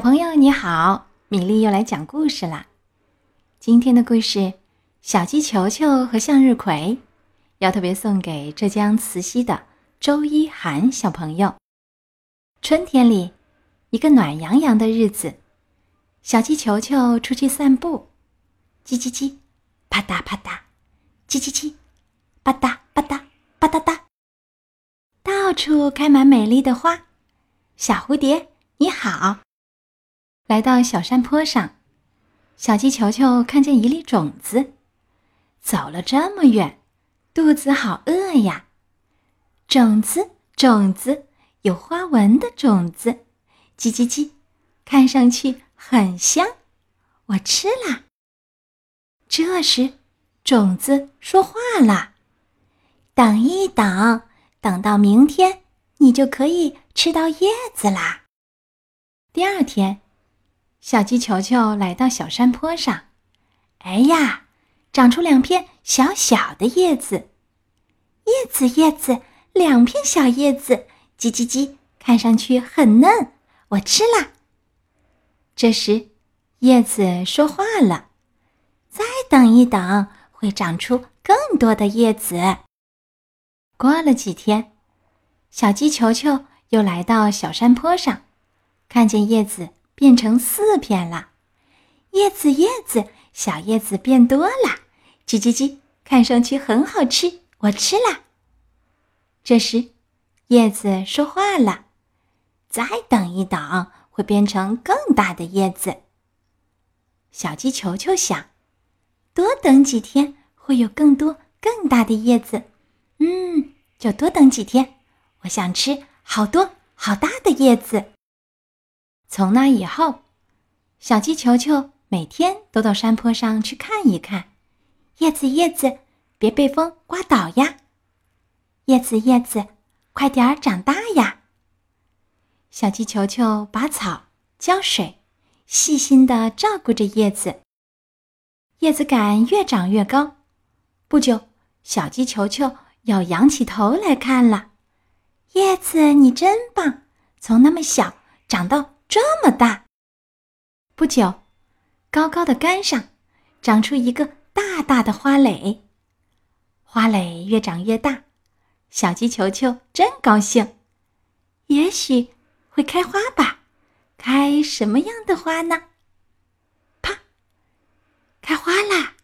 小朋友你好，米粒又来讲故事啦。今天的故事《小鸡球球和向日葵》，要特别送给浙江慈溪的周一涵小朋友。春天里，一个暖洋洋的日子，小鸡球球出去散步，叽叽叽，啪嗒啪嗒，叽叽叽，吧嗒吧嗒吧嗒嗒，到处开满美丽的花。小蝴蝶，你好。来到小山坡上，小鸡球球看见一粒种子。走了这么远，肚子好饿呀！种子，种子，有花纹的种子，叽叽叽，看上去很香，我吃啦。这时，种子说话了：“等一等，等到明天，你就可以吃到叶子啦。”第二天。小鸡球球来到小山坡上，哎呀，长出两片小小的叶子，叶子叶子，两片小叶子，叽叽叽，看上去很嫩，我吃啦。这时，叶子说话了：“再等一等，会长出更多的叶子。”过了几天，小鸡球球又来到小山坡上，看见叶子。变成四片了，叶子叶子，小叶子变多了，叽叽叽，看上去很好吃，我吃啦。这时，叶子说话了：“再等一等，会变成更大的叶子。”小鸡球球想：“多等几天，会有更多更大的叶子。”嗯，就多等几天，我想吃好多好大的叶子。从那以后，小鸡球球每天都到山坡上去看一看。叶子，叶子，别被风刮倒呀！叶子，叶子，快点儿长大呀！小鸡球球拔草、浇水，细心的照顾着叶子。叶子杆越长越高，不久，小鸡球球要仰起头来看了。叶子，你真棒，从那么小长到。这么大！不久，高高的杆上长出一个大大的花蕾，花蕾越长越大，小鸡球球真高兴。也许会开花吧？开什么样的花呢？啪！开花啦！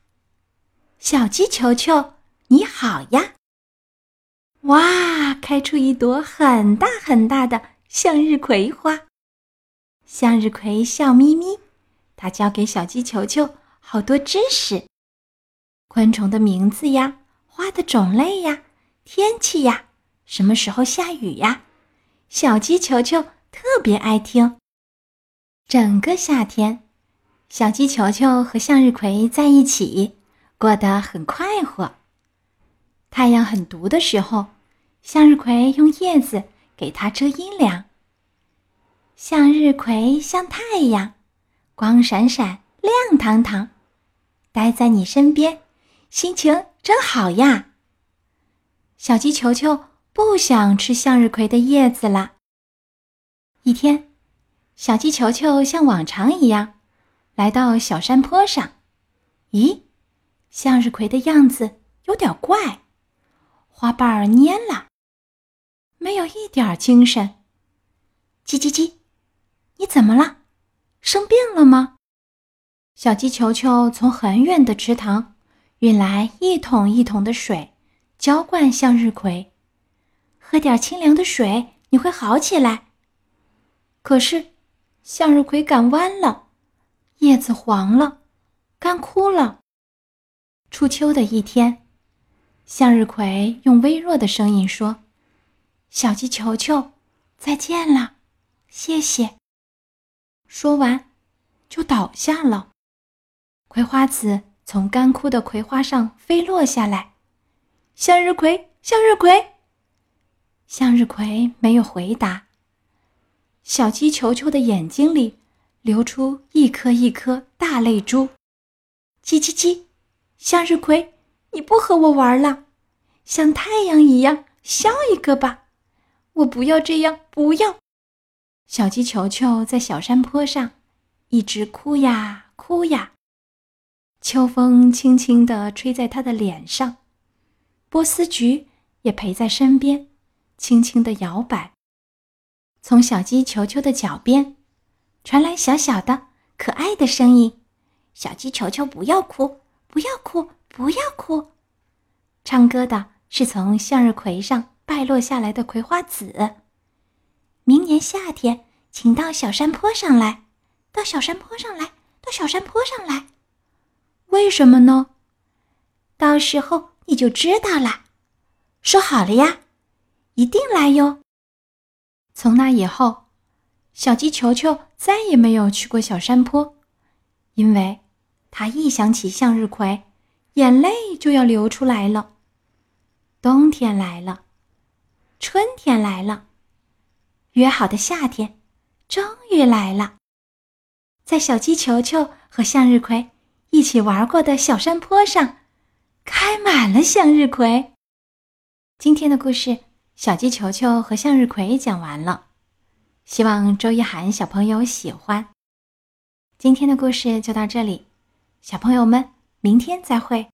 小鸡球球，你好呀！哇，开出一朵很大很大的向日葵花。向日葵笑眯眯，它教给小鸡球球好多知识：昆虫的名字呀，花的种类呀，天气呀，什么时候下雨呀。小鸡球球特别爱听。整个夏天，小鸡球球和向日葵在一起，过得很快活。太阳很毒的时候，向日葵用叶子给它遮阴凉。向日葵像太阳，光闪闪，亮堂堂，待在你身边，心情真好呀。小鸡球球不想吃向日葵的叶子了。一天，小鸡球球像往常一样，来到小山坡上。咦，向日葵的样子有点怪，花瓣蔫了，没有一点精神。叽叽叽。你怎么了？生病了吗？小鸡球球从很远的池塘运来一桶一桶的水，浇灌向日葵。喝点清凉的水，你会好起来。可是，向日葵杆弯了，叶子黄了，干枯了。初秋的一天，向日葵用微弱的声音说：“小鸡球球，再见了，谢谢。”说完，就倒下了。葵花籽从干枯的葵花上飞落下来。向日葵，向日葵，向日葵没有回答。小鸡球球的眼睛里流出一颗一颗大泪珠。叽叽叽，向日葵，你不和我玩了？像太阳一样笑一个吧！我不要这样，不要。小鸡球球在小山坡上一直哭呀哭呀。秋风轻轻地吹在他的脸上，波斯菊也陪在身边，轻轻地摇摆。从小鸡球球的脚边，传来小小的、可爱的声音：“小鸡球球，不要哭，不要哭，不要哭。”唱歌的是从向日葵上败落下来的葵花籽。明年夏天，请到小山坡上来，到小山坡上来，到小山坡上来。为什么呢？到时候你就知道了。说好了呀，一定来哟。从那以后，小鸡球球再也没有去过小山坡，因为他一想起向日葵，眼泪就要流出来了。冬天来了，春天来了。约好的夏天，终于来了。在小鸡球球和向日葵一起玩过的小山坡上，开满了向日葵。今天的故事，小鸡球球和向日葵讲完了。希望周一涵小朋友喜欢。今天的故事就到这里，小朋友们，明天再会。